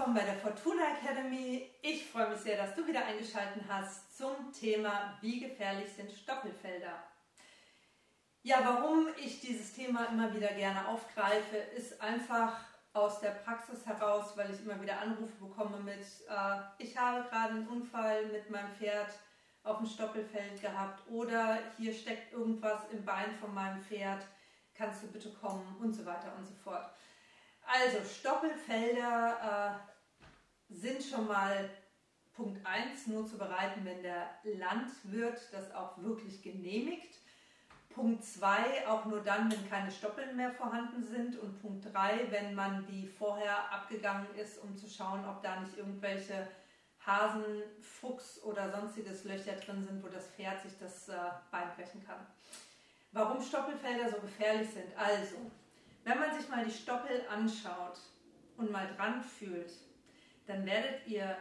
willkommen bei der Fortuna Academy. Ich freue mich sehr, dass du wieder eingeschaltet hast zum Thema, wie gefährlich sind Stoppelfelder. Ja, warum ich dieses Thema immer wieder gerne aufgreife, ist einfach aus der Praxis heraus, weil ich immer wieder Anrufe bekomme mit, äh, ich habe gerade einen Unfall mit meinem Pferd auf dem Stoppelfeld gehabt oder hier steckt irgendwas im Bein von meinem Pferd, kannst du bitte kommen und so weiter und so fort. Also Stoppelfelder äh, sind schon mal Punkt 1 nur zu bereiten, wenn der Landwirt das auch wirklich genehmigt. Punkt 2 auch nur dann, wenn keine Stoppeln mehr vorhanden sind. Und Punkt 3, wenn man die vorher abgegangen ist, um zu schauen, ob da nicht irgendwelche Hasen, Fuchs oder sonstiges Löcher drin sind, wo das Pferd sich das äh, Bein brechen kann. Warum Stoppelfelder so gefährlich sind? Also, wenn man sich mal die Stoppel anschaut und mal dran fühlt, dann werdet ihr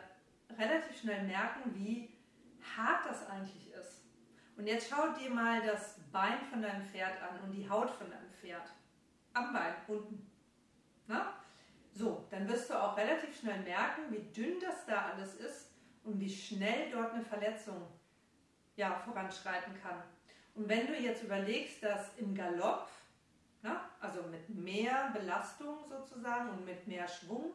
relativ schnell merken, wie hart das eigentlich ist. Und jetzt schau dir mal das Bein von deinem Pferd an und die Haut von deinem Pferd. Am Bein, unten. Na? So, dann wirst du auch relativ schnell merken, wie dünn das da alles ist und wie schnell dort eine Verletzung ja, voranschreiten kann. Und wenn du jetzt überlegst, dass im Galopp Ne? Also mit mehr Belastung sozusagen und mit mehr Schwung.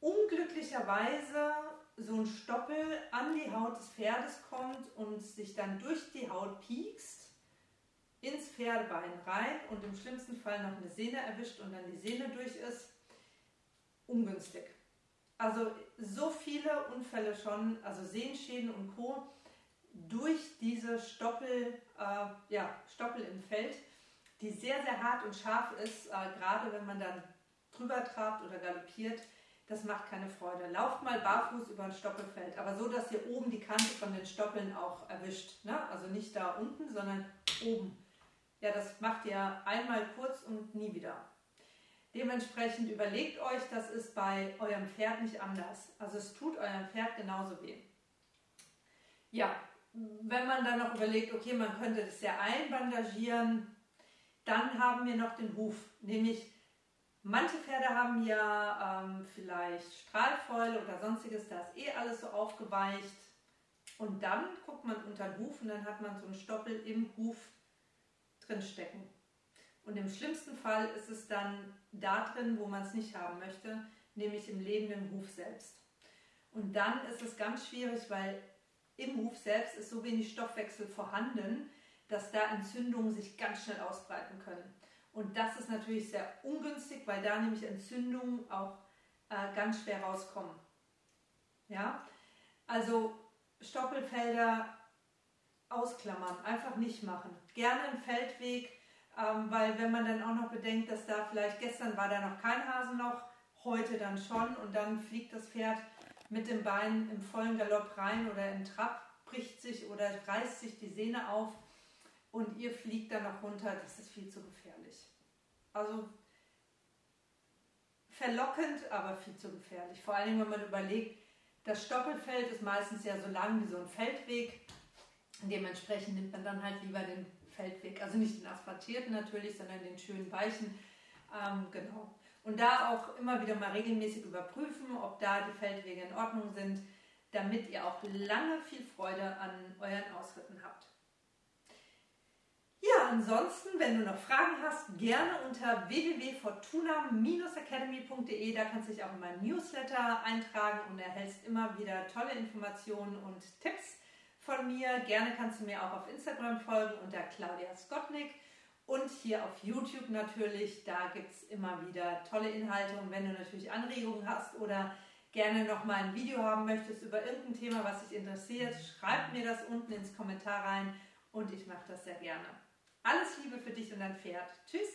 Unglücklicherweise so ein Stoppel an die Haut des Pferdes kommt und sich dann durch die Haut piekst, ins Pferdebein rein und im schlimmsten Fall noch eine Sehne erwischt und dann die Sehne durch ist, ungünstig. Also so viele Unfälle schon, also Sehenschäden und Co. durch diese Stoppel, äh, ja, Stoppel im Feld die sehr, sehr hart und scharf ist, äh, gerade wenn man dann drüber trabt oder galoppiert. Das macht keine Freude. Lauft mal barfuß über ein Stoppelfeld, aber so, dass ihr oben die Kante von den Stoppeln auch erwischt. Ne? Also nicht da unten, sondern oben. Ja, das macht ihr einmal kurz und nie wieder. Dementsprechend überlegt euch, das ist bei eurem Pferd nicht anders. Also es tut eurem Pferd genauso weh. Ja, wenn man dann noch überlegt, okay, man könnte das ja einbandagieren, dann haben wir noch den Huf, nämlich manche Pferde haben ja ähm, vielleicht Strahlfäule oder sonstiges, da ist eh alles so aufgeweicht. Und dann guckt man unter den Huf und dann hat man so einen Stoppel im Huf drin stecken. Und im schlimmsten Fall ist es dann da drin, wo man es nicht haben möchte, nämlich im lebenden Huf selbst. Und dann ist es ganz schwierig, weil im Huf selbst ist so wenig Stoffwechsel vorhanden, dass da Entzündungen sich ganz schnell ausbreiten können. Und das ist natürlich sehr ungünstig, weil da nämlich Entzündungen auch äh, ganz schwer rauskommen. Ja, also Stoppelfelder ausklammern, einfach nicht machen. Gerne einen Feldweg, ähm, weil wenn man dann auch noch bedenkt, dass da vielleicht gestern war da noch kein Hasenloch, heute dann schon und dann fliegt das Pferd mit dem Bein im vollen Galopp rein oder im Trab, bricht sich oder reißt sich die Sehne auf und ihr fliegt dann noch runter, das ist viel zu gefährlich. Also verlockend, aber viel zu gefährlich. Vor allem, wenn man überlegt, das Stoppelfeld ist meistens ja so lang wie so ein Feldweg. Dementsprechend nimmt man dann halt lieber den Feldweg, also nicht den asphaltierten natürlich, sondern den schönen weichen. Ähm, genau. Und da auch immer wieder mal regelmäßig überprüfen, ob da die Feldwege in Ordnung sind, damit ihr auch lange viel Freude an euren Ausritten habt. Ja, ansonsten, wenn du noch Fragen hast, gerne unter www.fortuna-academy.de. Da kannst du dich auch in meinen Newsletter eintragen und erhältst immer wieder tolle Informationen und Tipps von mir. Gerne kannst du mir auch auf Instagram folgen unter Claudia Skotnik und hier auf YouTube natürlich. Da gibt es immer wieder tolle Inhalte und wenn du natürlich Anregungen hast oder gerne noch mal ein Video haben möchtest über irgendein Thema, was dich interessiert, schreib mir das unten ins Kommentar rein und ich mache das sehr gerne. Alles Liebe für dich und dein Pferd. Tschüss!